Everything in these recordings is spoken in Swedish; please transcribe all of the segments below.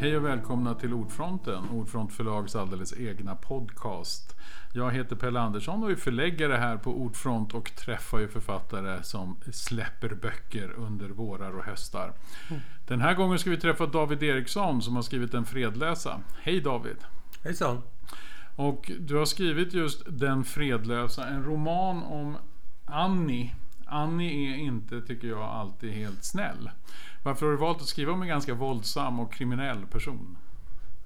Hej och välkomna till Ordfronten, Ordfront förlags alldeles egna podcast. Jag heter Pelle Andersson och är förläggare här på Ordfront och träffar ju författare som släpper böcker under vårar och höstar. Den här gången ska vi träffa David Eriksson som har skrivit En fredlösa. Hej David! Hejsan! Och du har skrivit just Den fredlösa, en roman om Annie. Annie är inte, tycker jag, alltid helt snäll. Varför har du valt att skriva om en ganska våldsam och kriminell person?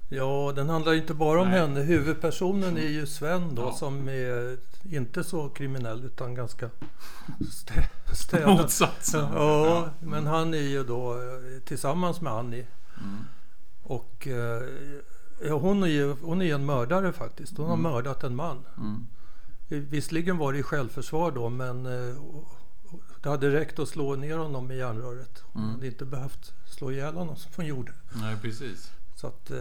Ja, den handlar inte bara om Nej. henne. Huvudpersonen är ju Sven då Ja. som är inte så kriminell utan ganska stä städad. Motsatsen. Ja, men han är ju då eh, tillsammans med Annie. Mm. Och eh, ja, hon, är ju, hon är en mördare faktiskt. Hon har Mm. mördat en man. Mm. Visserligen var det i självförsvar då men eh, det hade räckt att slå ner honom i järnröret. Mm. hade inte behövt slå ihjäl honom som hon gjorde. Nej, precis. Så att, eh,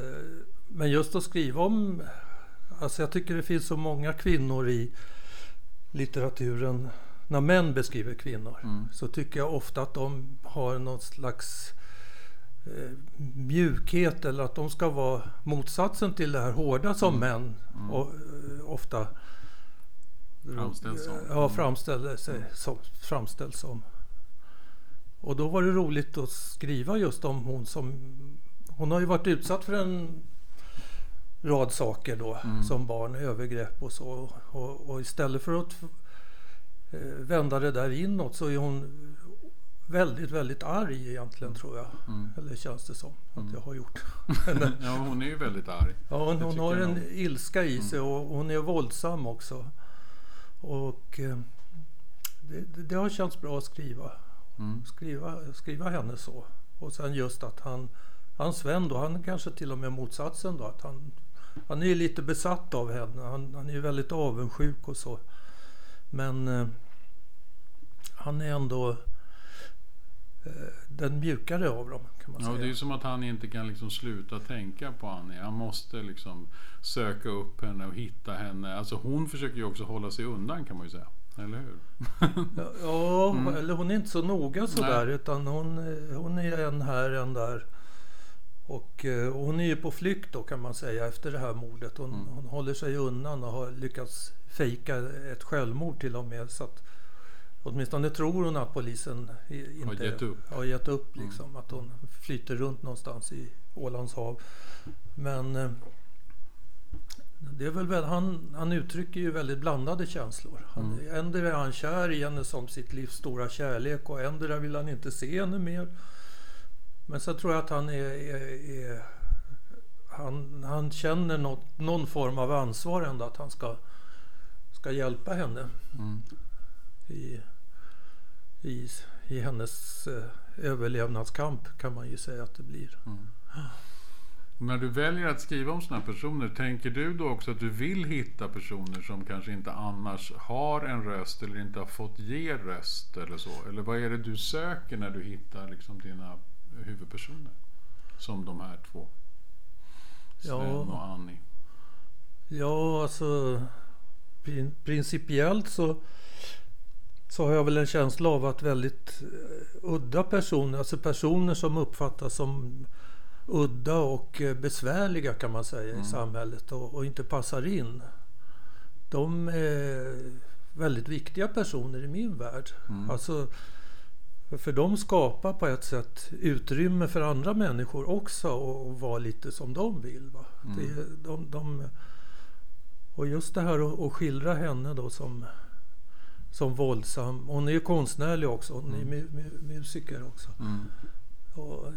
men just att skriva om... Alltså jag tycker det finns så många kvinnor i litteraturen. När män beskriver kvinnor Mm. så tycker jag ofta att de har någon slags eh, mjukhet eller att de ska vara motsatsen till det här hårda som män Mm. och, eh, ofta Framställs som. Ja, framställer sig som, framställs som. Och då var det roligt att skriva just om hon som... Hon har ju varit utsatt för en rad saker då Mm. som barn, övergrepp och så. Och, och istället för att eh, vända det där inåt så är hon väldigt, väldigt arg egentligen tror jag. Mm. Eller känns det som att Mm. jag har gjort. Ja, hon är ju väldigt arg. Ja, hon, hon har en nog. Mm. ilska i sig och hon är våldsam också. Och eh, det, det, har känts bra att skriva, Mm. skriva, skriva henne så. Och sen just att han, han Sven då, han kanske till och med motsatsen då. Att han, han är ju lite besatt av henne. Han, han är ju väldigt avundsjuk och så. Men eh, han är ändå den mjukare av dem kan man Ja, säga. det är som att han inte kan liksom sluta tänka på Annie. Han måste liksom söka upp henne och hitta henne. Alltså hon försöker ju också hålla sig undan kan man ju säga. Eller hur? Ja, Mm. eller hon är inte så noga sådär utan hon, hon är en här, en där. Och eh, hon är ju på flykt då kan man säga efter det här mordet. Hon, Mm. hon håller sig undan och har lyckats fejka ett självmord till och med. Så att, åtminstone tror hon att polisen inte gett upp. har gett upp Mm. liksom. Att hon flyter runt någonstans i Ålands hav. Men eh, det är väl han, han uttrycker ju väldigt blandade känslor. Han, Mm. Ändå är han kär i henne som sitt livs stora kärlek och ändå vill han inte se henne mer. Men så tror jag att han är, är, är han, han känner något, någon form av ansvar ändå att han ska, ska hjälpa henne Mm. i, i, i hennes eh, överlevnadskamp kan man ju säga att det blir. Mm. När du väljer att skriva om sådana personer, tänker du då också att du vill hitta personer som kanske inte annars har en röst eller inte har fått ge röst eller så? Eller vad är det du söker när du hittar liksom dina huvudpersoner? Som de här två. Sven Ja. och Annie. Ja, alltså prin- principiellt så, så har jag väl en känsla av att väldigt eh, udda personer, alltså personer som uppfattas som udda och eh, besvärliga kan man säga Mm. i samhället och, och inte passar in. De är väldigt viktiga personer i min värld. Mm. Alltså, för de skapar på ett sätt utrymme för andra människor också och, och vara lite som de vill. Va? Mm. Det, de, de, och just det här att skildra henne då som, som våldsam. Hon är ju konstnärlig också. Hon är Mm. mu, mu, musiker också. Mm. Och,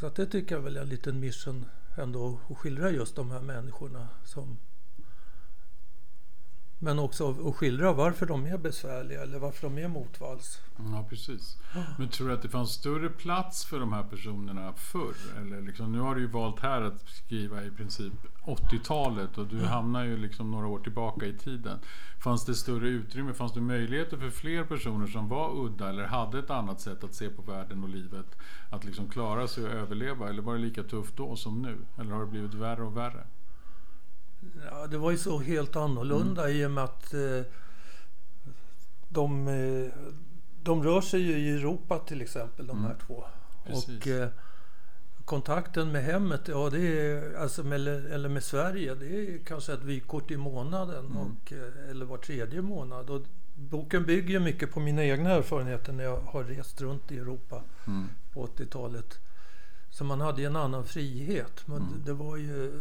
så att det tycker jag väl är en liten mission ändå att skildra just de här människorna. Som, men också att skildra varför de är besvärliga eller varför de är motvalls. Ja, precis. Men tror du att det fanns större plats för de här personerna förr? Eller liksom, nu har du ju valt här att skriva i princip 80-talet och du hamnar ju liksom några år tillbaka i tiden. Fanns det större utrymme? Fanns det möjligheter för fler personer som var udda eller hade ett annat sätt att se på världen och livet att liksom klara sig och överleva? Eller var det lika tufft då som nu? Eller har det blivit värre och värre? Ja, det var ju så helt annorlunda i och med att eh, de, eh, de rör sig ju i Europa till exempel, de Mm. här två. Precis. Och eh, kontakten med hemmet, ja det är, alltså med, eller med Sverige, det är kanske ett vykort i månaden Mm. och, eller var tredje månad. Och boken bygger ju mycket på mina egna erfarenheter när jag har rest runt i Europa Mm. på 80-talet. Så man hade ju en annan frihet. Men Mm. det var ju,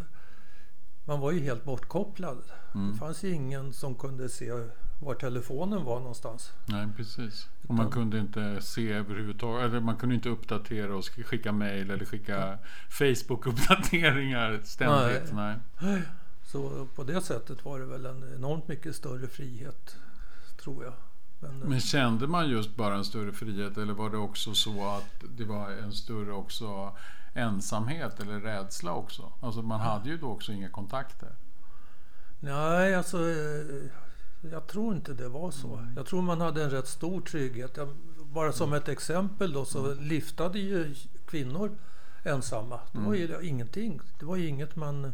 man var ju helt bortkopplad. Mm. Det fanns ju ingen som kunde se var telefonen var någonstans. Nej, precis. Och man kunde inte se överhuvudtaget. Eller man kunde inte uppdatera och sk- skicka mail eller skicka Facebook-uppdateringar ständigt. Nej. Så på det sättet var det väl en enormt mycket större frihet, tror jag. Men, Men kände man just bara en större frihet eller var det också så att det var en större också ensamhet eller rädsla också? Alltså man hade ju då också inga kontakter. nej, alltså eh, jag tror inte det var så. Jag tror man hade en rätt stor trygghet. Jag, bara som ett exempel då så liftade ju kvinnor ensamma. Det var ju ingenting. Det var ju inget man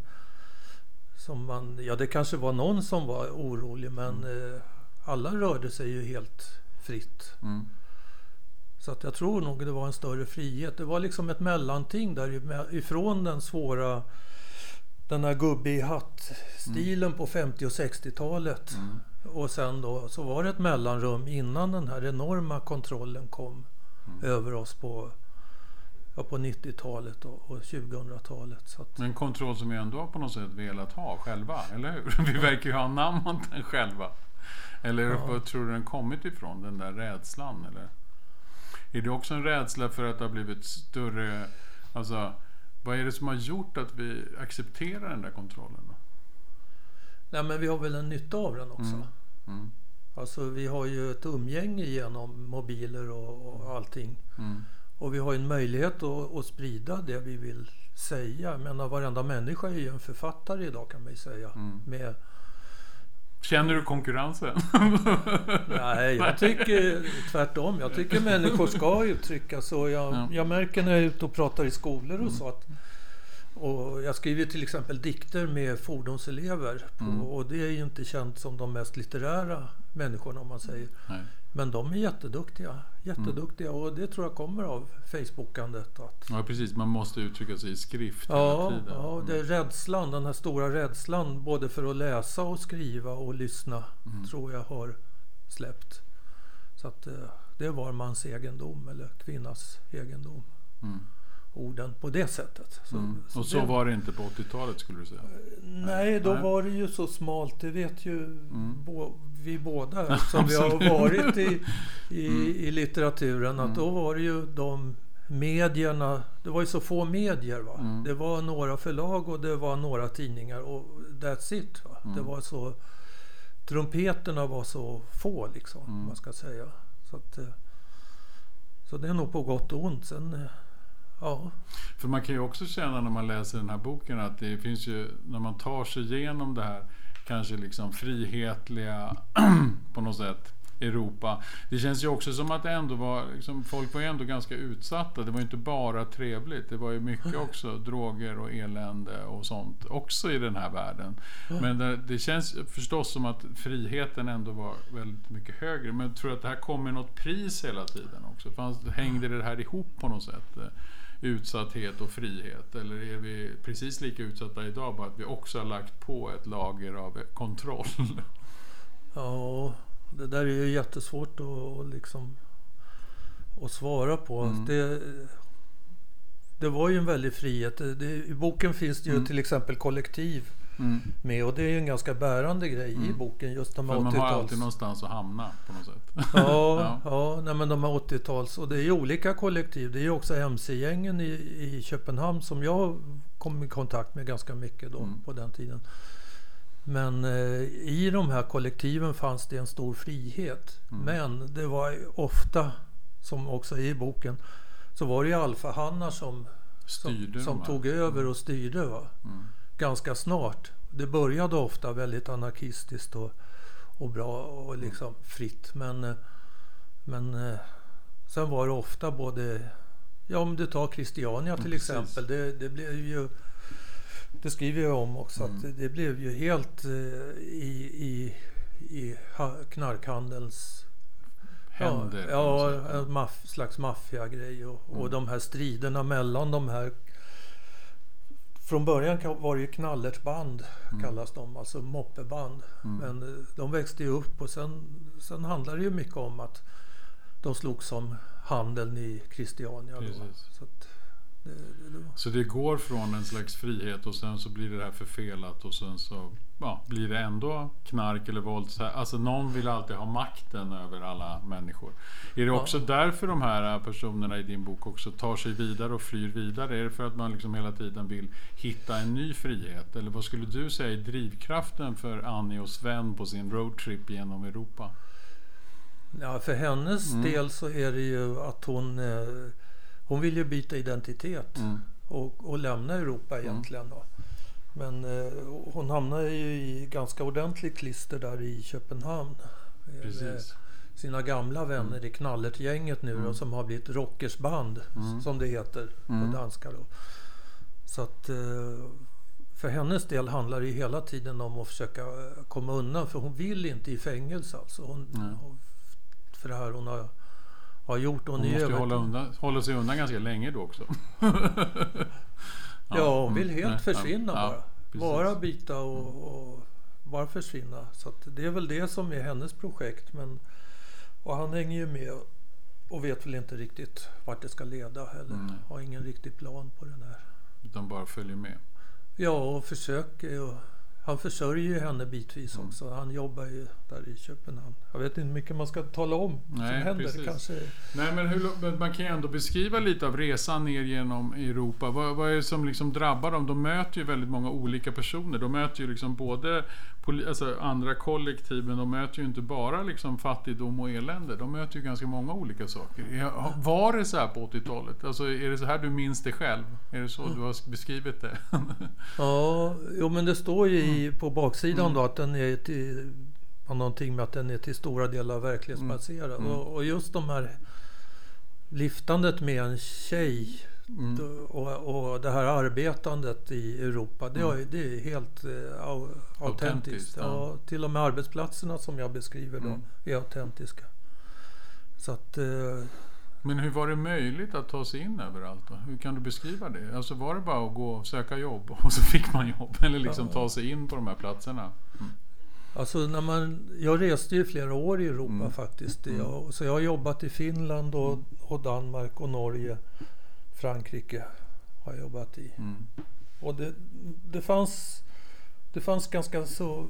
som man, ja det kanske var någon som var orolig men eh, alla rörde sig ju helt fritt. Mm. Så att jag tror nog det var en större frihet. Det var liksom ett mellanting där ifrån den svåra den här gubbe i hatt-stilen på 50 och 60-talet. Mm. Och sen då så var det ett mellanrum innan den här enorma kontrollen kom Mm. över oss på, ja, på 90-talet och, och 2000-talet. Så att, En kontroll som vi ändå har på något sätt velat ha själva, eller hur? Vi verkar ju ha anammat den själva. Eller Ja. vad tror du den kommit ifrån, den där rädslan? Eller? Är det också en rädsla för att det har blivit större... Alltså, vad är det som har gjort att vi accepterar den där kontrollen? Då? nej men vi har väl en nytta av den också. Mm. Mm. Alltså vi har ju ett umgänge genom mobiler och, och allting. Mm. Och vi har en möjlighet att, att sprida det vi vill säga. Jag menar varenda människa är ju en författare idag kan man ju säga. Mm. Med, Känner du konkurrensen? nej, jag tycker tvärtom. Jag tycker människor ska uttrycka så. Jag, Ja. jag märker när jag är ute och pratar i skolor Mm. och så att och jag skriver till exempel dikter med fordonselever. På, Mm. Och det är ju inte känt som de mest litterära människorna om man säger. Nej. Men de är jätteduktiga. Jätteduktiga Mm. och det tror jag kommer av Facebookandet. Att, Ja, precis. Man måste uttrycka sig i skrift Ja, hela tiden. ja, det är rädslan, den här stora rädslan både för att läsa och skriva och lyssna Mm. tror jag har släppt. Så att eh, det var mans egendom eller kvinnas egendom. Mm. Orden på det sättet. Så, Mm. Och så det- var det inte på 80-talet skulle du säga? Nej, då Nej. var det ju så smalt. Det vet ju Mm. bå, vi båda som vi har varit i, i, Mm. i litteraturen. Att Mm. då var det ju de medierna. Det var ju så få medier. Va? Mm. Det var några förlag och det var några tidningar. Och that's it. Va? Mm. Det var så... Trumpeterna var så få liksom. Mm. Man ska säga. Så, att, eh, så det är nog på gott och ont. Sen, eh, ja. För man kan ju också känna när man läser den här boken att det finns ju, när man tar sig igenom det här kanske liksom frihetliga på något sätt Europa. Det känns ju också som att det ändå var, liksom, folk var ju ändå ganska utsatta. Det var ju inte bara trevligt. Det var ju mycket också droger och elände och sånt också i den här världen. Men det, det känns förstås som att friheten ändå var väldigt mycket högre. Men jag tror att det här kom med något pris hela tiden också. Fanns, hängde det här ihop på något sätt? Utsatthet och frihet? Eller är vi precis lika utsatta idag bara att vi också har lagt på ett lager av kontroll? Ja, det där är ju jättesvårt att, liksom att svara på. Mm. Det, det var ju en väldig frihet. Det, I boken finns det ju Mm. till exempel kollektiv Mm. med och det är ju en ganska bärande grej i Mm. boken. Just de här För man har 80-tals... alltid någonstans att hamna på något sätt. Ja, ja. nej, men de här 80-tals och det är ju olika kollektiv. Det är ju också MC-gängen i, i Köpenhamn som jag kom i kontakt med ganska mycket då Mm. på den tiden. Men eh, i de här kollektiven fanns det en stor frihet. Mm. Men det var ju ofta, som också i boken, så var det ju alfahannar som, Styrde som, som tog över och styrde. Va? Mm. Ganska snart. Det började ofta väldigt anarkistiskt och, och bra och liksom fritt. Men, men sen var det ofta både, ja om du tar Christiania till Precis. exempel. Det, det blev ju, det skriver jag om också, Mm. att det, blev ju helt eh, i, i, i ha- knarkhandelns Händer. Ja, en slags maffiagrej och, och Mm. de här striderna mellan de här från början var det ju knallertband kallas de, alltså moppeband. Men eh, de växte ju upp och sen, sen handlade det ju mycket om att de slogs om handeln i Christiania. Så att det, det, Så det går från en slags frihet och sen så blir det här förfelat och sen så ja, blir det ändå knark eller våld. Alltså någon vill alltid ha makten över alla människor. Är det också därför de här personerna i din bok också tar sig vidare och flyr vidare? Är det för att man liksom hela tiden vill hitta en ny frihet? Eller vad skulle du säga är drivkraften för Annie och Sven på sin roadtrip genom Europa? Ja, för hennes Mm. del så är det ju att hon, eh, hon vill ju byta identitet Mm. och, och lämna Europa egentligen. Då. Men eh, hon hamnar ju i ganska ordentligt klister där i Köpenhamn. Med Precis. Sina gamla vänner i knallertgänget nu då, som har blivit rockersband som det heter Mm. på danska. Då. Så att eh, för hennes del handlar det ju hela tiden om att försöka eh, komma undan för hon vill inte i fängelse alltså. Hon, för det här hon har, har gjort. Hon, Hon måste ju hålla, undan, hålla sig undan ganska länge då också. Ja, hon vill mm, helt nej, försvinna ja, ja, bara. precis. bara byta och, och bara försvinna. Så det är väl det som är hennes projekt. Men, och han hänger ju med och vet väl inte riktigt vart det ska leda heller. Mm. Har ingen riktig plan på den här. Utan bara följer med. Ja, och försöker. Och han försörjer ju henne bitvis Mm. också. Han jobbar ju där i Köpenhamn. Jag vet inte hur mycket man ska tala om som Nej, händer. precis. Kanske... Nej, men hur, man kan ju ändå beskriva lite av resan ner genom Europa. Vad, vad är det som liksom drabbar dem? De möter ju väldigt många olika personer. De möter ju liksom både alltså andra kollektiv, men de möter ju inte bara liksom fattigdom och elände. De möter ju ganska många olika saker. Var det så här på 80-talet? Alltså, är det så här du minns det själv? Är det så du har beskrivit det? Ja, jo men det står ju i, Mm. på baksidan då att den är till, någonting med att den är till stora delar verklighetsbaserad. Mm. Och, och just de här liftandet med en tjej Mm. och, och det här arbetandet i Europa. Det, har ju- det är helt au, autentiskt. Mm. Autentiskt, ja. Ja, till och med arbetsplatserna som jag beskriver då Mm. är autentiska. Så att... Eh, Men hur var det möjligt att ta sig in överallt? Då? Hur kan du beskriva det? Alltså var det bara att gå och söka jobb och så fick man jobb? Eller liksom Ja. ta sig in på de här platserna? Alltså när man, jag reste ju flera år i Europa Mm. faktiskt. Mm. Jag, så jag har jobbat i Finland och, och Danmark och Norge. Frankrike har jag jobbat i. Mm. Och det, det, fanns, det fanns ganska så...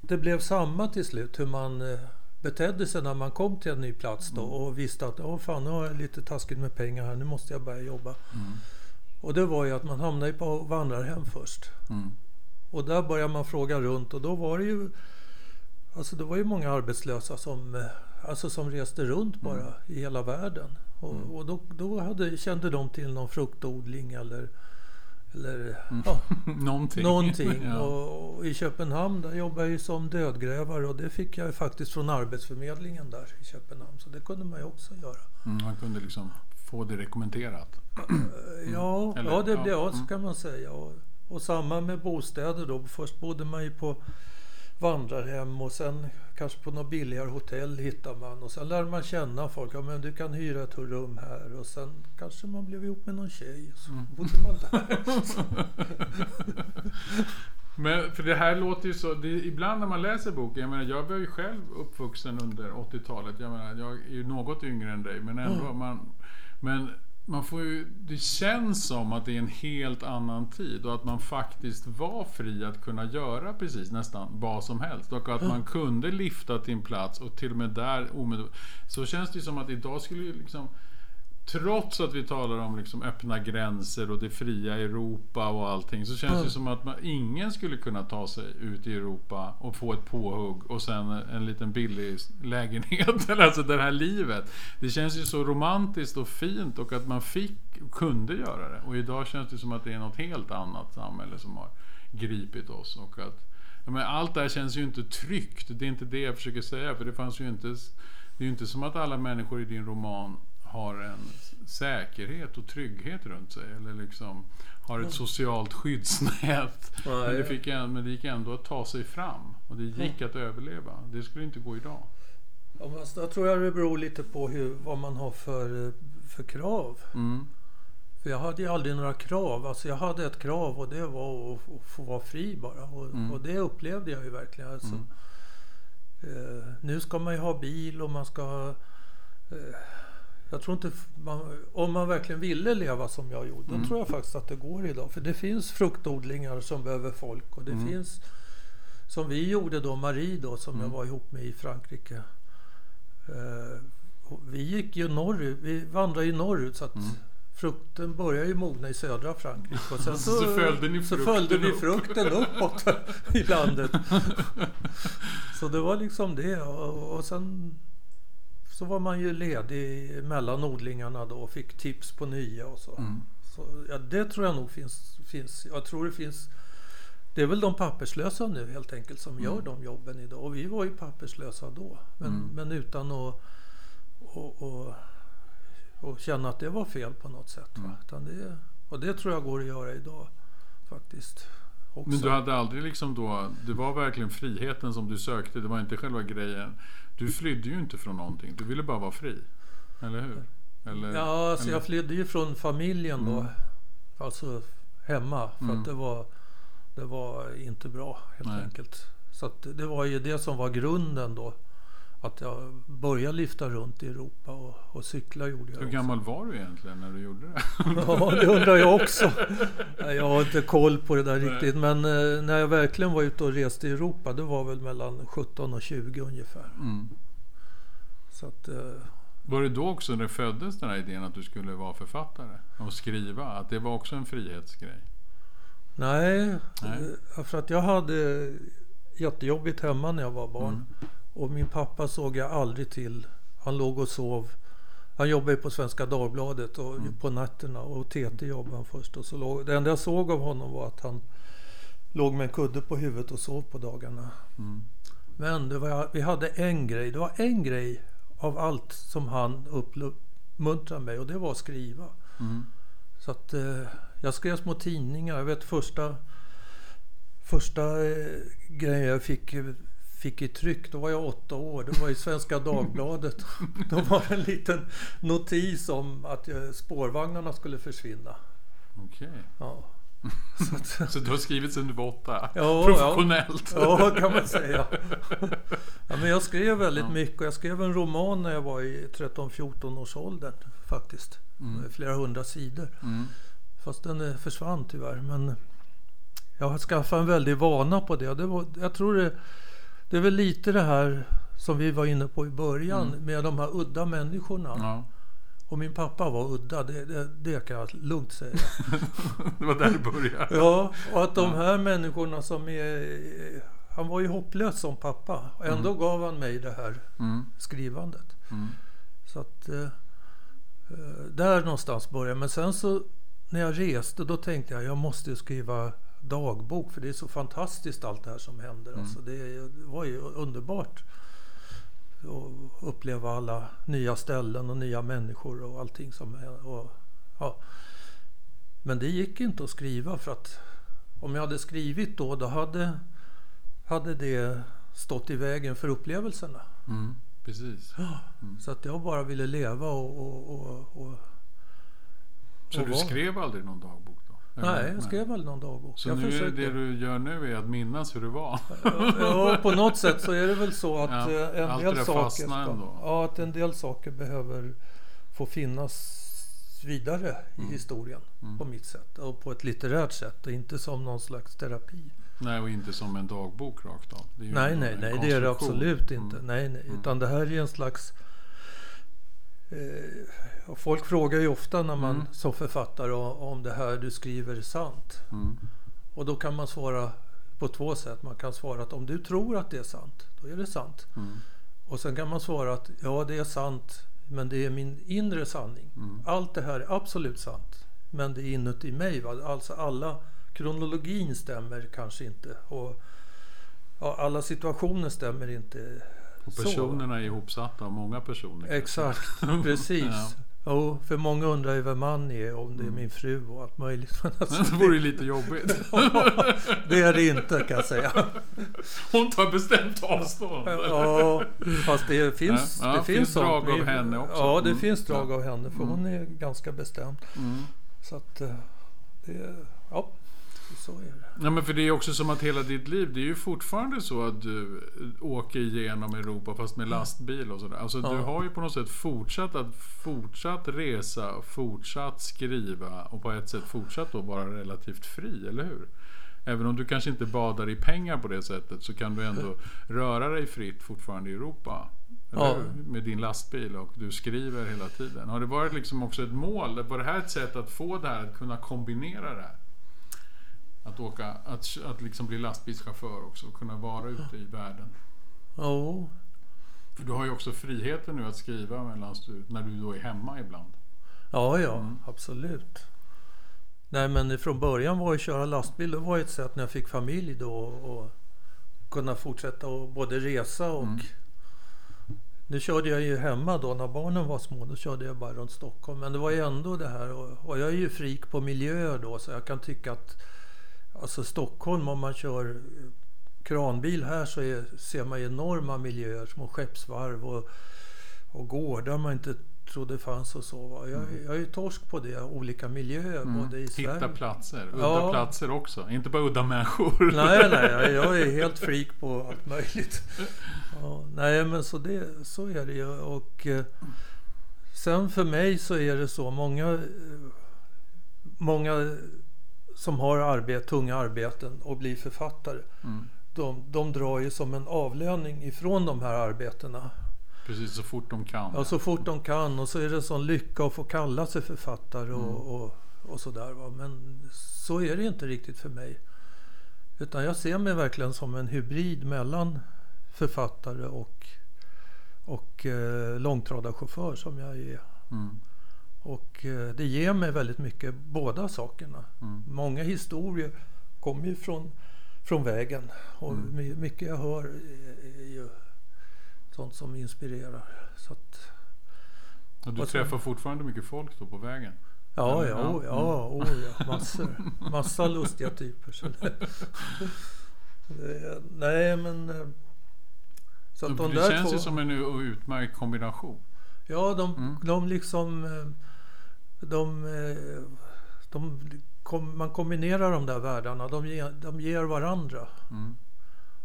Det blev samma till slut hur man eh, betedde sig när man kom till en ny plats då och visste att åh fan nu har jag lite taskigt med pengar här, nu måste jag börja jobba. Mm. Och det var ju att man hamnade på vandrarhem först. Mm. Och där började man fråga runt och då var det ju Alltså det var ju många arbetslösa som, eh, alltså som reste runt bara i hela världen. Och, och då, då hade, kände de till någon fruktodling eller, eller ja, Någonting. någonting. ja. Och, och i Köpenhamn där jobbade jag ju som dödgrävare och det fick jag ju faktiskt från Arbetsförmedlingen där i Köpenhamn. Så det kunde man ju också göra. mm, man kunde liksom få det rekommenderat. Ja, Mm. Eller- ja det ja, blev ja, så mm. kan man säga. Och, och samma med bostäder då. Först bodde man ju på vandrarhem och sen kanske på något billigare hotell hittar man. Och sen lärde man känna folk. Ja men du kan hyra ett rum här. Och sen kanske man blev ihop med någon tjej. Och så Mm. bodde man där. Men för det här låter ju så, det, ibland när man läser boken, jag menar jag var ju själv uppvuxen under 80-talet. Jag menar jag är ju något yngre än dig men ändå. Mm. Man, men man får ju, det känns som att det är en helt annan tid och att man faktiskt var fri att kunna göra precis nästan vad som helst. Och att man kunde lifta till en plats och till och med där omedelbart. Så känns det ju som att idag skulle ju liksom Trots att vi talar om liksom öppna gränser och det fria Europa och allting så känns det Mm. som att man, ingen skulle kunna ta sig ut i Europa och få ett påhugg och sen en liten billig lägenhet. Eller alltså det här livet. Det känns ju så romantiskt och fint och att man fick kunde göra det. Och idag känns det som att det är något helt annat samhälle som har gripit oss. Och att, men allt det här känns ju inte tryggt. Det är inte det jag försöker säga. För det fanns ju inte... Det är ju inte som att alla människor i din roman har en säkerhet och trygghet runt sig. Eller liksom har ett socialt skyddsnät. Men det, Nej. fick, en- men det gick ändå att ta sig fram. Och det gick att överleva. Det skulle inte gå idag. Ja, men jag tror jag det beror lite på hur, vad man har för, för krav. Mm. För jag hade ju aldrig några krav. Alltså jag hade ett krav och det var att, att få vara fri bara. Och, Mm. och det upplevde jag ju verkligen. Alltså, Mm. eh, nu ska man ju ha bil och man ska. Eh, jag tror inte... Man, om man verkligen ville leva som jag gjorde, Mm. då tror jag faktiskt att det går idag. För det finns fruktodlingar som behöver folk och det Mm. finns... Som vi gjorde då, Marie då, som jag Mm. var ihop med i Frankrike. Eh, vi gick ju norrut, vi vandrade ju norrut så att Mm. frukten börjar ju mogna i södra Frankrike. Och sen så, Så följde ni frukten följde vi upp. frukten uppåt i landet. Så det var liksom det. Och, och sen så var man ju ledig mellan odlingarna då och fick tips på nya och så. Mm. så ja, det tror jag nog finns, finns. Jag tror det finns. Det är väl de papperslösa nu helt enkelt som gör de jobben idag. Och vi var ju papperslösa då. Men, Mm. men utan att och, och, och känna att det var fel på något sätt. Va? Mm. Utan det, och det tror jag går att göra idag faktiskt. Också. Men du hade aldrig liksom då, det var verkligen friheten som du sökte, det var inte själva grejen. Du flydde ju inte från någonting, du ville bara vara fri. Eller hur? Eller, Ja, alltså eller, jag flydde ju från familjen då. Mm. Alltså hemma. För Mm. att det var, det var inte bra helt Nej. enkelt. Så att det var ju det som var grunden då. Att jag började lyfta runt i Europa och, och cykla gjorde jag Hur också. gammal var du egentligen när du gjorde det? Ja, det undrar jag också. Jag har inte koll på det där Nej. riktigt. Men eh, när jag verkligen var ute och reste i Europa, det var väl mellan 17 och 20 ungefär. Mm. Så att, eh, Var det då också när det föddes den här idén att du skulle vara författare och skriva? Att det var också en frihetsgrej? nej, Nej. eh, för att jag hade jättejobbigt hemma när jag var barn. Mm. Och min pappa såg jag aldrig till. Han låg och sov. Han jobbade på Svenska Dagbladet och Mm. på nätterna och TT jobbade han först. Och så låg, det enda jag såg av honom var att han låg med en kudde på huvudet och sov på dagarna. Mm. Men var, vi hade en grej. Det var en grej av allt som han uppmuntrade mig och det var att skriva. Mm. Så att eh, jag skrev små tidningar. Jag vet första, första eh, grejen jag fick, fick i tryck, då var jag åtta år. Det var i Svenska Dagbladet. Då var det en liten notis om att eh, spårvagnarna skulle försvinna. Okej. Ja. Så att, Så du har skrivit sedan du var åtta? Ja, Professionellt? Ja, kan man säga. Ja, men jag skrev väldigt Ja. mycket. Jag skrev en roman när jag var i 13-14 års åldern faktiskt. Mm. Flera hundra sidor. Mm. Fast den eh, försvann tyvärr. Men jag har skaffat en väldig vana på det. det var, jag tror det, det är väl lite det här som vi var inne på i början Mm. med de här udda människorna. Ja. Och min pappa var udda, det, det, det kan jag lugnt säga. Det var där det började? Ja, och att de här människorna som är... Han var ju hopplös som pappa. Ändå Mm. gav han mig det här Mm. skrivandet. Mm. Så att... Eh, eh, där någonstans började. Men sen så när jag reste då tänkte jag jag måste ju skriva dagbok. För det är så fantastiskt allt det här som händer. Mm. Alltså, det, var ju underbart. Att uppleva alla nya ställen och nya människor och allting som. Och, ja. Men det gick inte att skriva för att om jag hade skrivit då, då hade, hade det stått i vägen för upplevelserna. Mm. Precis. Mm. Så att jag bara ville leva och... och, och, och Så du vad? skrev aldrig någon dagbok? Nej, jag skrev väl någon dagbok. Så jag nu är försöker. det du gör nu är att minnas hur det var? Ja, på något sätt så är det väl så att Ja, eh, en del saker... ändå. ja, att en del saker behöver få finnas vidare i Mm. historien Mm. på mitt sätt. Och på ett litterärt sätt och inte som någon slags terapi. Nej, och inte som en dagbok rakt av. Det är ju Nej, nej, nej, det är det absolut inte. Mm. Nej, nej, Mm. utan det här är en slags... Eh, och folk frågar ju ofta när man Mm. som författare om det här du skriver är sant. Mm. Och då kan man svara på två sätt. Man kan svara att om du tror att det är sant, då är det sant. Mm. Och sen kan man svara att ja, det är sant, men det är min inre sanning. Mm. Allt det här är absolut sant, men det är inuti mig. Va? Alltså alla, kronologin stämmer kanske inte. Och ja, alla situationer stämmer inte. Och så. personerna är ihopsatta av många personer. Exakt, precis. Ja. Jo, för många undrar ju vem man är, om det är Mm. min fru och allt möjligt. Men alltså, Det vore ju lite jobbigt. det är det inte kan jag säga. Hon tar bestämt avstånd. Ja, fast det finns, Ja, det finns sånt drag av henne också. Ja, det Mm. finns drag av henne för Mm. hon är ganska bestämd. Mm. Så att eh, det, ja, så är det. Ja, men för det är också som att hela ditt liv, det är ju fortfarande så att du åker igenom Europa fast med lastbil och sådär. Alltså Ja. du har ju på något sätt fortsatt att fortsatt resa, fortsatt skriva och på ett sätt fortsatt då vara relativt fri, eller hur? Även om du kanske inte badar i pengar på det sättet så kan du ändå röra dig fritt fortfarande i Europa. Ja. Med din lastbil och du skriver hela tiden. Har det varit liksom också ett mål? Var det här ett sätt att få det här, att kunna kombinera det här? Att åka, att, att liksom bli lastbilschaufför också och kunna vara ute i världen. Jo, För du har ju också friheten nu att skriva medan du, när du då är hemma ibland. ja, ja, Mm. absolut. Nej, men från början var ju att köra lastbil, det var ju ett sätt när jag fick familj då och kunna fortsätta och både resa och Mm. Nu körde jag ju hemma då när barnen var små. Då körde jag bara runt Stockholm. Men det var ju ändå det här. Och, och jag är ju frik på miljöer då. Så jag kan tycka att alltså Stockholm om man kör kranbil här så är, ser man enorma miljöer. Små skeppsvarv och, och gårdar man inte trodde fanns och så. Va? Jag, jag är ju torsk på det. Olika miljöer både i Sverige. Mm. Hitta platser, udda Ja. platser också. Inte bara udda människor. Nej, nej, jag- jag är helt freak på allt möjligt. Ja, nej, men så, det, så är det ju. Och eh, sen för mig så är det så. Många, eh, många som har arbet, tunga arbeten och blir författare. Mm. De, de drar ju som en avlöning ifrån de här arbetena. Precis, så fort de kan. Ja, så fort de kan. Och så är det en sån lycka att få kalla sig författare och, och, och sådär. Va? Men så är det inte riktigt för mig. Utan jag ser mig verkligen som en hybrid mellan författare och, och eh, långtradarchaufför som jag är. Mm. Och eh, det ger mig väldigt mycket båda sakerna. Mm. Många historier kommer ju från, från vägen. Och Mm. my- mycket jag hör är, ju sånt som inspirerar. Så att, Och du Och träffar fortfarande mycket folk då på vägen? Ja, Ja, ja, ja. oh, ja, massor. Massa lustiga typer. Så det, det, nej, men... eh, Så att det de där känns två... ju som en u- utmärkt kombination. Ja, de, Mm. de liksom... De, eh, de, kom, man kombinerar de där världarna. De, de ger varandra. Mm.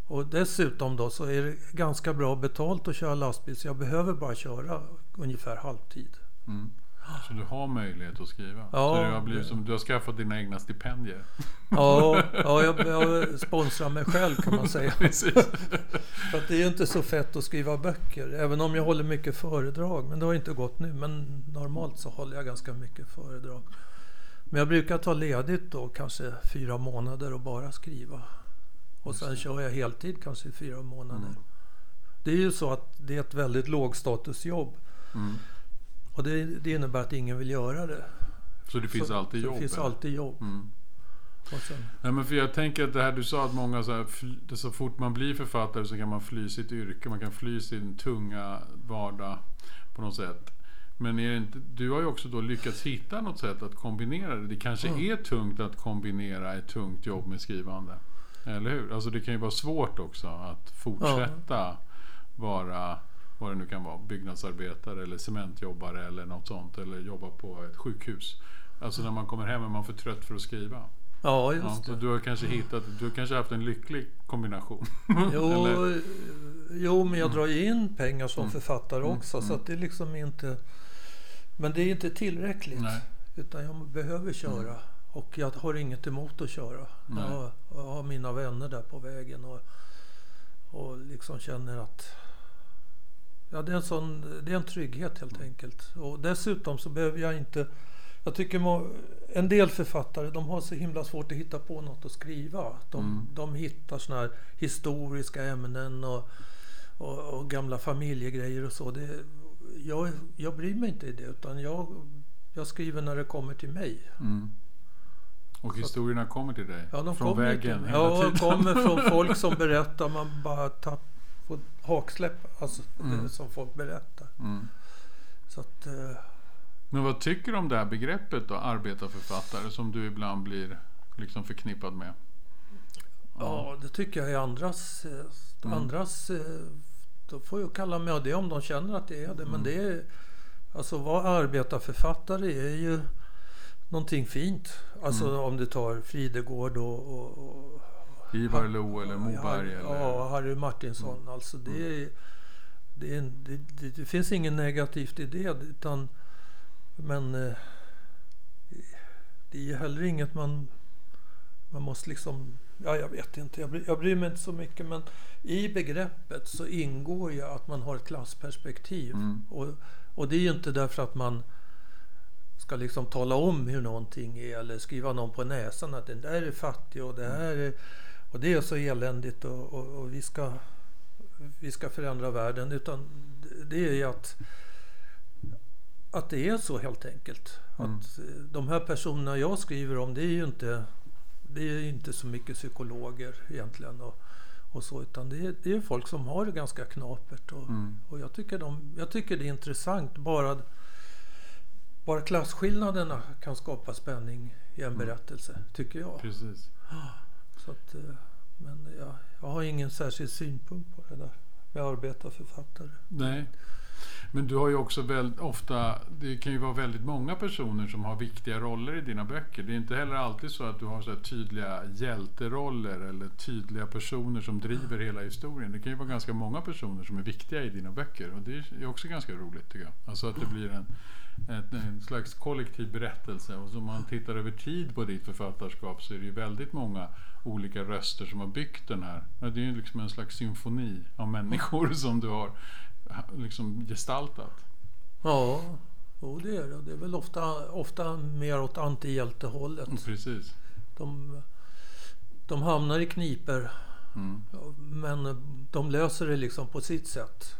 Och dessutom då så är det ganska bra betalt att köra lastbil. Så jag behöver bara köra ungefär halvtid. Mm. Så du har möjlighet att skriva? Ja, så det har blivit som, du har skaffat dina egna stipendier? Ja, ja jag, jag sponsrar mig själv kan man säga. För det är ju inte så fett att skriva böcker. Även om jag håller mycket föredrag. Men det har inte gått nu. Men normalt så håller jag ganska mycket föredrag. Men jag brukar ta ledigt då kanske fyra månader och bara skriva. Och sen kör jag heltid kanske i fyra månader. Mm. Det är ju så att det är ett väldigt lågstatusjobb. Mm. Och det, det innebär att ingen vill göra det. Så det finns så, alltid så jobb? Det finns eller? alltid jobb. Mm. Nej, men för jag tänker att det här du sa att många så, här, så fort man blir författare så kan man fly sitt yrke. Man kan fly sin tunga vardag på något sätt. Men är inte, du har ju också då lyckats hitta något sätt att kombinera det. Det kanske Mm. är tungt att kombinera ett tungt jobb med skrivande. Eller hur? Alltså det kan ju vara svårt också att fortsätta vara vad det nu kan vara, byggnadsarbetare eller cementjobbare eller något sånt. Eller jobba på ett sjukhus. Alltså när man kommer hem är man för trött för att skriva. ja, Ja, just så det. du har kanske hittat, du har kanske haft en lycklig kombination. Jo, jo, men jag drar ju in pengar som Mm. författare Mm, också. Så mm. att det är liksom inte... Men det är inte tillräckligt. Nej. Utan jag behöver köra. Och jag har inget emot att köra. Jag, jag har mina vänner där på vägen. Och, och liksom känner att... Ja, det är, en sån, det är en trygghet helt enkelt. Och dessutom så behöver jag inte... Jag tycker en del författare de har så himla svårt att hitta på något att skriva. De, Mm. de hittar såna här historiska ämnen och, och, och gamla familjegrejer och så. Det, jag, jag bryr mig inte i det utan jag, jag skriver när det kommer till mig. Mm. Och historierna kommer till dig? Ja, de från kommer vägen till, hela Ja, de kommer från folk som berättar. Man bara tapp, får haksläpp alltså, Mm. som folk berättar. Mm. Så att, eh, Men vad tycker du om det här begreppet då, arbetarförfattare, som du ibland blir liksom förknippad med? ja, det tycker jag är andras... Mm. andras då får jag kalla mig det om de känner att det är det. Men Mm. det är... Alltså vara arbetarförfattare är ju... någonting fint. Alltså Mm. om du tar Fridegård och, och, och Ivar Lo eller Moberg Harry, eller... Mm. Ja, Harry Martinsson. Alltså det, är, det, är, det, det, finns inget negativt i det. Utan, men eh, det är ju heller inget man, man måste liksom... Ja, jag vet inte. Jag bryr, jag bryr mig inte så mycket. Men i begreppet så ingår ju att man har ett klassperspektiv. Mm. Och, och det är ju inte därför att man ska liksom tala om hur någonting är eller skriva någon på näsan att den där är fattig och det här är, och det är så eländigt och, och, och vi, ska, vi ska förändra världen. Utan det är ju att, att det är så helt enkelt. Mm. Att eh, de här personerna jag skriver om det är ju inte, det är inte så mycket psykologer egentligen. Och, och så, utan det är, det är folk som har det ganska knapert. Och, Mm. och jag, tycker de, jag tycker det är intressant. Bara, bara klasskillnaderna kan skapa spänning i en berättelse, tycker jag. Precis. Så att, eh, men jag, jag har ingen särskild synpunkt på det där med arbetarförfattare. Nej. Men du har ju också väldigt ofta, det kan ju vara väldigt många personer som har viktiga roller i dina böcker. Det är inte heller alltid så att du har så här tydliga hjälteroller eller tydliga personer som driver hela historien. Det kan ju vara ganska många personer som är viktiga i dina böcker och det är också ganska roligt tycker jag. Alltså att det blir en, en, en slags kollektiv berättelse och om man tittar över tid på ditt författarskap så är det ju väldigt många olika röster som har byggt den här. Det är ju liksom en slags symfoni av människor som du har liksom gestaltat. Ja, jo, det är det. Det är väl ofta, ofta mer åt antihjältehållet. Mm, Precis. De, de hamnar i kniper Mm. men de löser det liksom på sitt sätt.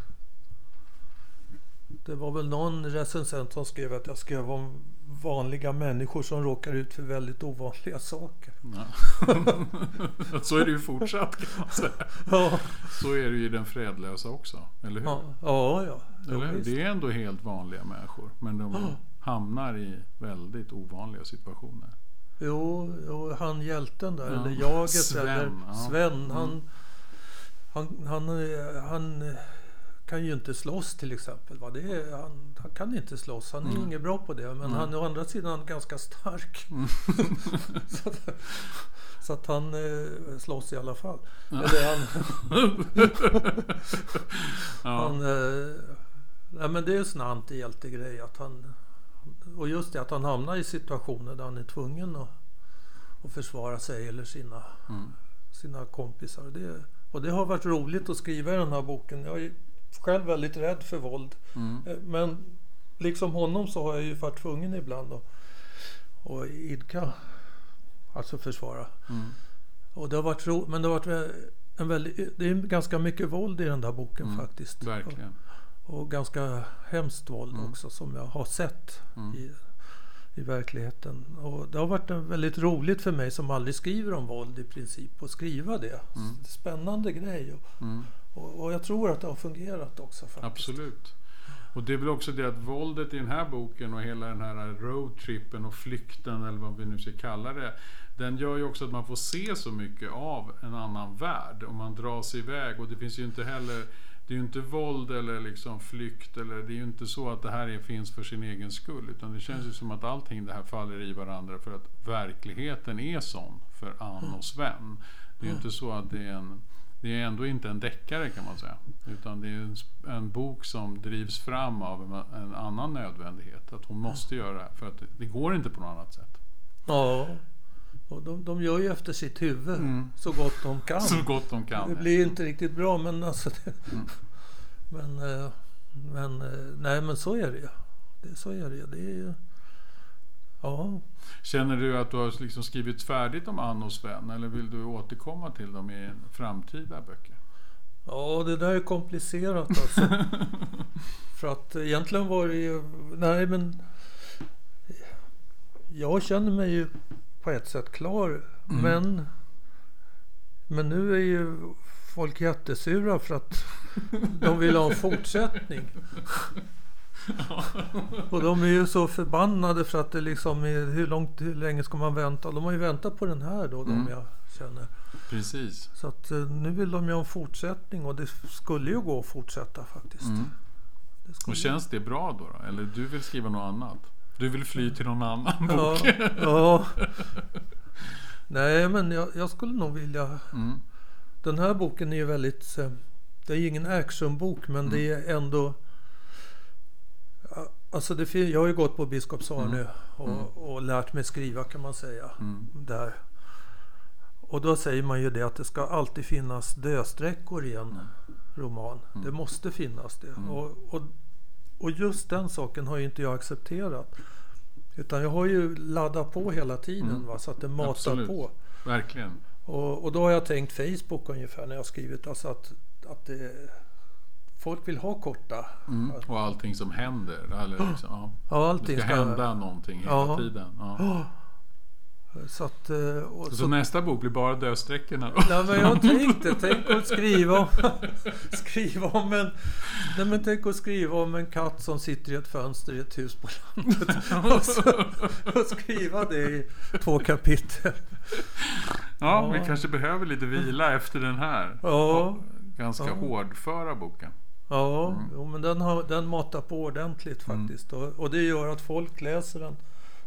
Det var väl någon recensent som skrev att jag skrev om vanliga människor som råkar ut för väldigt ovanliga saker. Så är det ju fortsatt kan man säga. Ja, Så är det ju i den fredlösa också. Eller hur? ja, ja. ja. Eller hur? Det är ändå helt vanliga människor. Men de hamnar i väldigt ovanliga situationer. Jo, jo, han hjälten där, eller jaget Sven, eller. Sven. Mm. Han, han, han, eh, han eh, kan ju inte slåss till exempel. Va? Det är, han, han kan inte slåss, han är Mm. inget bra på det. Men Mm. han är å andra sidan ganska stark. Mm. så, att, så att han eh, slåss i alla fall. Ja. Eller han, ja. han, eh, nej, men det är en sån antihjältegrej. Att han, och just det att han hamnar i situationer där han är tvungen att, att försvara sig eller sina, Mm. sina kompisar. Det, och det har varit roligt att skriva i den här boken. Jag själv väldigt rädd för våld. Mm. Eh, Men liksom honom så har jag ju varit tvungen ibland att, att idka, alltså försvara. Mm. Och det har varit ro, men det har varit en väldigt, det är ganska mycket våld i den där boken Mm, faktiskt. Verkligen. Och ganska hemskt våld Mm. också som jag har sett Mm. i, i verkligheten. Och det har varit en väldigt roligt för mig som aldrig skriver om våld i princip att skriva det. Mm. Spännande grej. Och och, och jag tror att det har fungerat också faktiskt. Absolut. Och det är väl också det att våldet i den här boken och hela den här roadtrippen och flykten eller vad vi nu ska kalla det. Den gör ju också att man får se så mycket av en annan värld och man drar sig iväg och det finns ju inte heller det är ju inte våld eller liksom flykt eller det är ju inte så att det här är, finns för sin egen skull utan det känns ju som att allting det här faller i varandra för att verkligheten är sån för Ann och Sven. Det är ju inte så att det är en det är ändå inte en deckare kan man säga. Utan det är en, en bok som drivs fram av en, en annan nödvändighet. Att hon måste göra det här för att det, det går inte på något annat sätt. Ja. Och de, de gör ju efter sitt huvud Mm. så gott de kan. Så gott de kan. Det blir inte riktigt bra men alltså det, Mm. men, eh, men eh, nej men så är det ju. Så är det ju. Det är ju ja. Känner du att du har liksom skrivit färdigt om Ann och Sven? Eller vill du återkomma till dem i framtida böcker? ja, det där är komplicerat alltså. För att egentligen var det ju, nej men jag känner mig ju på ett sätt klar. Mm. Men, men nu är ju folk jättesura för att de vill ha en fortsättning. Och de är ju så förbannade för att det liksom är, hur, långt, hur länge ska man vänta? De har ju väntat på den här då, de Mm. jag känner. Precis. Så att eh, nu vill de ju ha en fortsättning och det skulle ju gå att fortsätta faktiskt. Mm. Och känns det bra då, då? Eller du vill skriva något annat? Du vill fly till någon annan Ja, bok. ja. Nej, men jag, jag skulle nog vilja... Mm. Den här boken är ju väldigt... eh, Det är ju ingen actionbok, men Mm. det är ändå... Alltså det, jag har ju gått på Biskops Arnö och, och lärt mig skriva kan man säga. Mm. Där. Och då säger man ju det att det ska alltid finnas dödsträckor i en roman. Det måste finnas det. Och, och, och just den saken har ju inte jag accepterat. Utan jag har ju laddat på hela tiden va, så att det matar Absolut. på. Verkligen. Och, och då har jag tänkt Facebook ungefär när jag har skrivit. Alltså att, att det, folk vill ha korta. Mm. Och allting som händer. Eller liksom, ja. Ja, Det allting ska hända någonting hela Ja. tiden. Ja. Så att... eh, Och, Så, så, nästa bok blir bara dödsträckorna då? Nej, men jag tänkte, tänk att skriva om, skriva om en... Nej, men tänk att skriva om en katt som sitter i ett fönster i ett hus på landet. Och, så, och skriva det i två kapitel. Ja, vi Ja. kanske behöver lite vila efter den här. Ja, Ganska Ja. hårdföra boken. Ja jo, men den, har, den matar på ordentligt Mm. faktiskt. Och, och det gör att folk läser den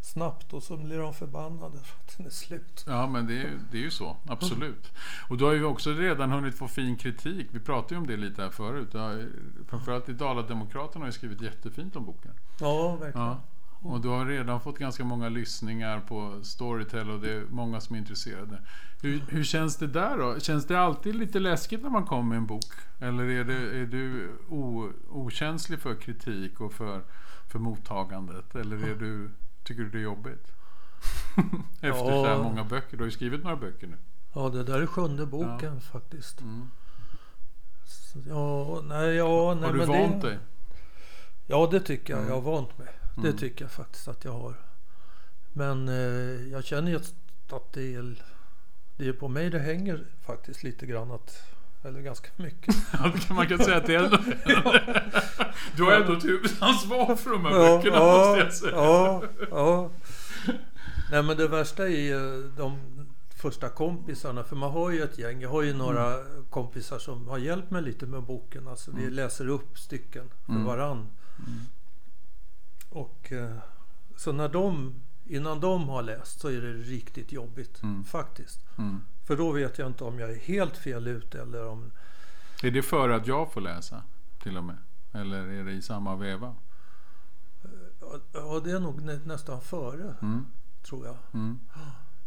snabbt och så blir de förbannade för att den är slut. Ja, men det är, det är ju så. Absolut. Och du har ju också redan hunnit få fin kritik. Vi pratade ju om det lite här förut. Har Framförallt i Dala-Demokraterna har ju skrivit jättefint om boken. Ja, verkligen. Ja. Och du har redan fått ganska många lyssningar på Storytel och det är många som är intresserade. Hur, hur känns det där då? Känns det alltid lite läskigt när man kommer med en bok? Eller är, det, är du o, okänslig för kritik och för, för mottagandet? Eller är du, tycker du det är jobbigt? Efter Ja. så här många böcker. Du har ju skrivit några böcker nu. Ja, det där är sjunde boken faktiskt. Mm. Ja, nej, ja, nej Har du men vant det, dig? Ja, det tycker jag. Mm. Jag har vant mig. Det Mm. tycker jag faktiskt att jag har. Men eh, jag känner ju att det är, det är på mig det hänger faktiskt lite grann. Att, eller ganska mycket. Ja, man kan säga att det är ändå... Du har ändå ett huvudansvar för de här böckerna ja, måste jag säga. ja, ja. Nej men det värsta är ju de första kompisarna. För man har ju ett gäng. Jag har ju några kompisar som har hjälpt mig lite med boken. Alltså vi läser upp stycken för Mm. varann. Och eh, så när de, innan de har läst så är det riktigt jobbigt Mm. faktiskt. Mm. För då vet jag inte om jag är helt fel ute eller om... Är det för att jag får läsa till och med? Eller är det i samma veva? Ja, det är nog nä, nästan före Mm. tror jag. Mm.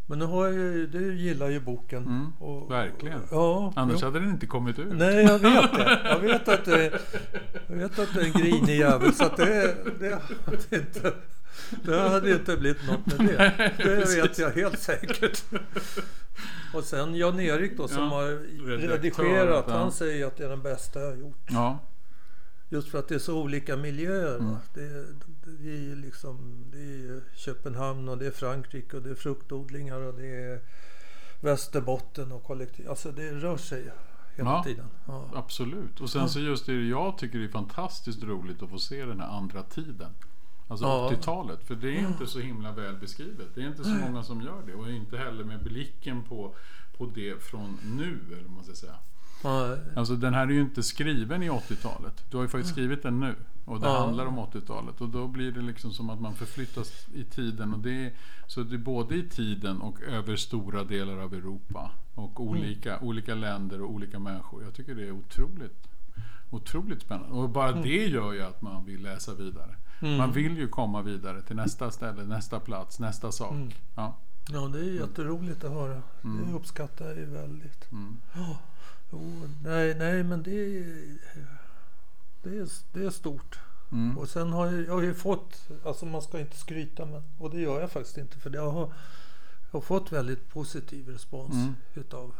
Men nu har jag ju, du gillar ju boken. Mm, och, verkligen. Ja, Annars jo. hade den inte kommit ut. Nej, jag vet det. Jag vet att det är, jag vet att det är en grinig jävel. Så att det, det, hade inte, det hade inte blivit något med det. Det vet jag helt säkert. Och sen Jan-Erik då som Ja, har redigerat. Han säger att det är den bästa jag har gjort. Ja, Just för att det är så olika miljöer. Mm. Det, är- det, är liksom, det är Köpenhamn och det är Frankrike och det är fruktodlingar och det är Västerbotten och kollektiv. Alltså det rör sig hela Ja. tiden. Ja. absolut. Och sen så just det jag tycker det är fantastiskt roligt att få se den här andra tiden. Alltså Ja. 80-talet. För det är inte så himla väl beskrivet. Det är inte så många som gör det. Och inte heller med blicken på, på det från nu, eller vad man ska säga. Alltså den här är ju inte skriven i 80-talet. Du har ju faktiskt skrivit den nu. Och det handlar om 80-talet. Och då blir det liksom som att man förflyttas i tiden. Och det är, så det är både i tiden och över stora delar av Europa. Och olika, olika länder och olika människor. Jag tycker det är otroligt, otroligt spännande. Och bara det gör ju att man vill läsa vidare. Man vill ju komma vidare till nästa ställe, nästa plats, nästa sak. Ja. ja, det är jätteroligt att höra. Mm. Det uppskattar jag ju väldigt. Mm. Jo, nej, nej, men det det är, det är stort. Mm. Och sen har jag, jag har ju fått, alltså man ska inte skryta men, och det gör jag faktiskt inte för jag har, jag har fått väldigt positiv respons Mm. utav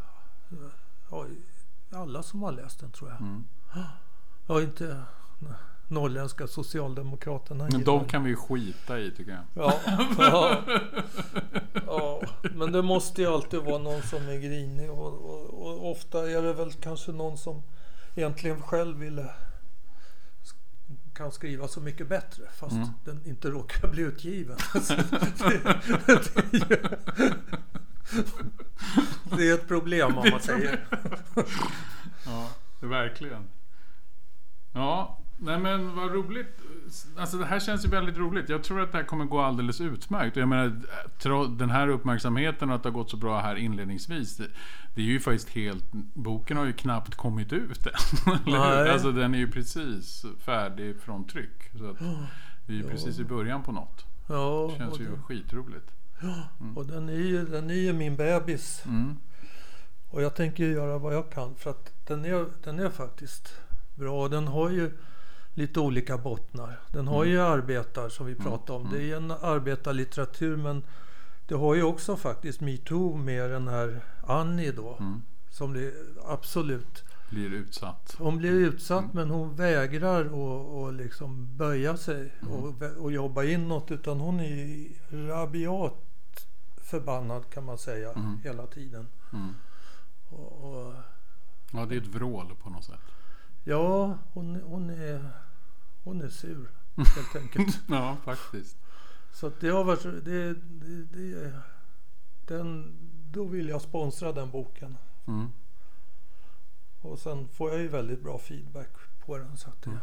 ja, alla som har läst den tror jag. Mm. Ja, inte norrländska socialdemokraterna. Men de kan vi skita i tycker jag. Ja, ja, ja, men det måste ju alltid vara någon som är grinig och, och, och ofta är det väl kanske någon som egentligen själv ville kan skriva så mycket bättre fast Mm. den inte råkar bli utgiven. Det, det, är ju- det är ett problem om man säger. Ja, verkligen. Ja, nej men vad roligt. alltså det här känns ju väldigt roligt. Jag tror att det här kommer gå alldeles utmärkt. Jag menar, den här uppmärksamheten och att det har gått så bra här inledningsvis. Det, det är ju faktiskt helt... Boken har ju knappt kommit ut än. Nej. Alltså den är ju precis färdig från tryck. Så att vi är ju precis i början på något. Ja, Det känns ju den, skitroligt. och den, är ju, den är ju min bebis. Mm. Och jag tänker göra vad jag kan för att den är, den är faktiskt bra. Den har ju lite olika bottnar. Den har ju arbetar som vi pratade om. Det är ju en arbetarlitteratur men det har ju också faktiskt metoo med den här Annie då. Mm. Som det absolut Blir utsatt. Hon blir utsatt men hon vägrar att och liksom böja sig och, vä- och jobba inåt. Utan hon är rabiat förbannad kan man säga Mm. hela tiden. Mm. Och, och, Ja, det är ett vrål på något sätt. ja, hon, hon, är, hon är sur helt enkelt. Ja, faktiskt. Så att det har varit... Det, det, det, den, då vill jag sponsra den boken. Mm. Och sen får jag ju väldigt bra feedback på den. Så att det,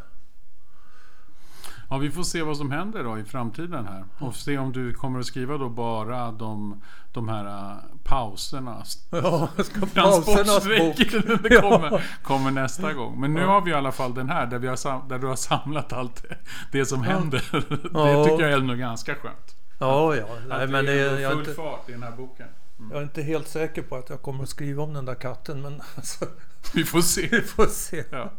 Ja, vi får se vad som händer då i framtiden här. Och se om du kommer att skriva då bara de, de här äh, pauserna. Ja. Transportsträckan det kommer, kommer nästa gång. Men nu Ja. har vi i alla fall den här där, vi har, där du har samlat allt det, det som händer. Ja. Det tycker jag är nog ganska skönt. Ja, ja. Nej, Att men det det, är full inte, fart i den här boken. jag är inte helt säker på att jag kommer att skriva om den där katten. Men alltså, Vi får se. vi får se. Ja.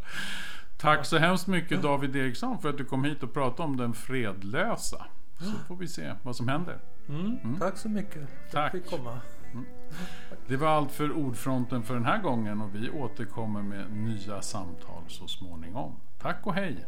Tack så hemskt mycket David Eriksson för att du kom hit och pratade om den fredlösa. Så mm. får vi se vad som händer. Mm. mm. Tack så mycket för att jag komma. Mm. Det var allt för Ordfronten för den här gången och vi återkommer med nya samtal så småningom. Tack och hej!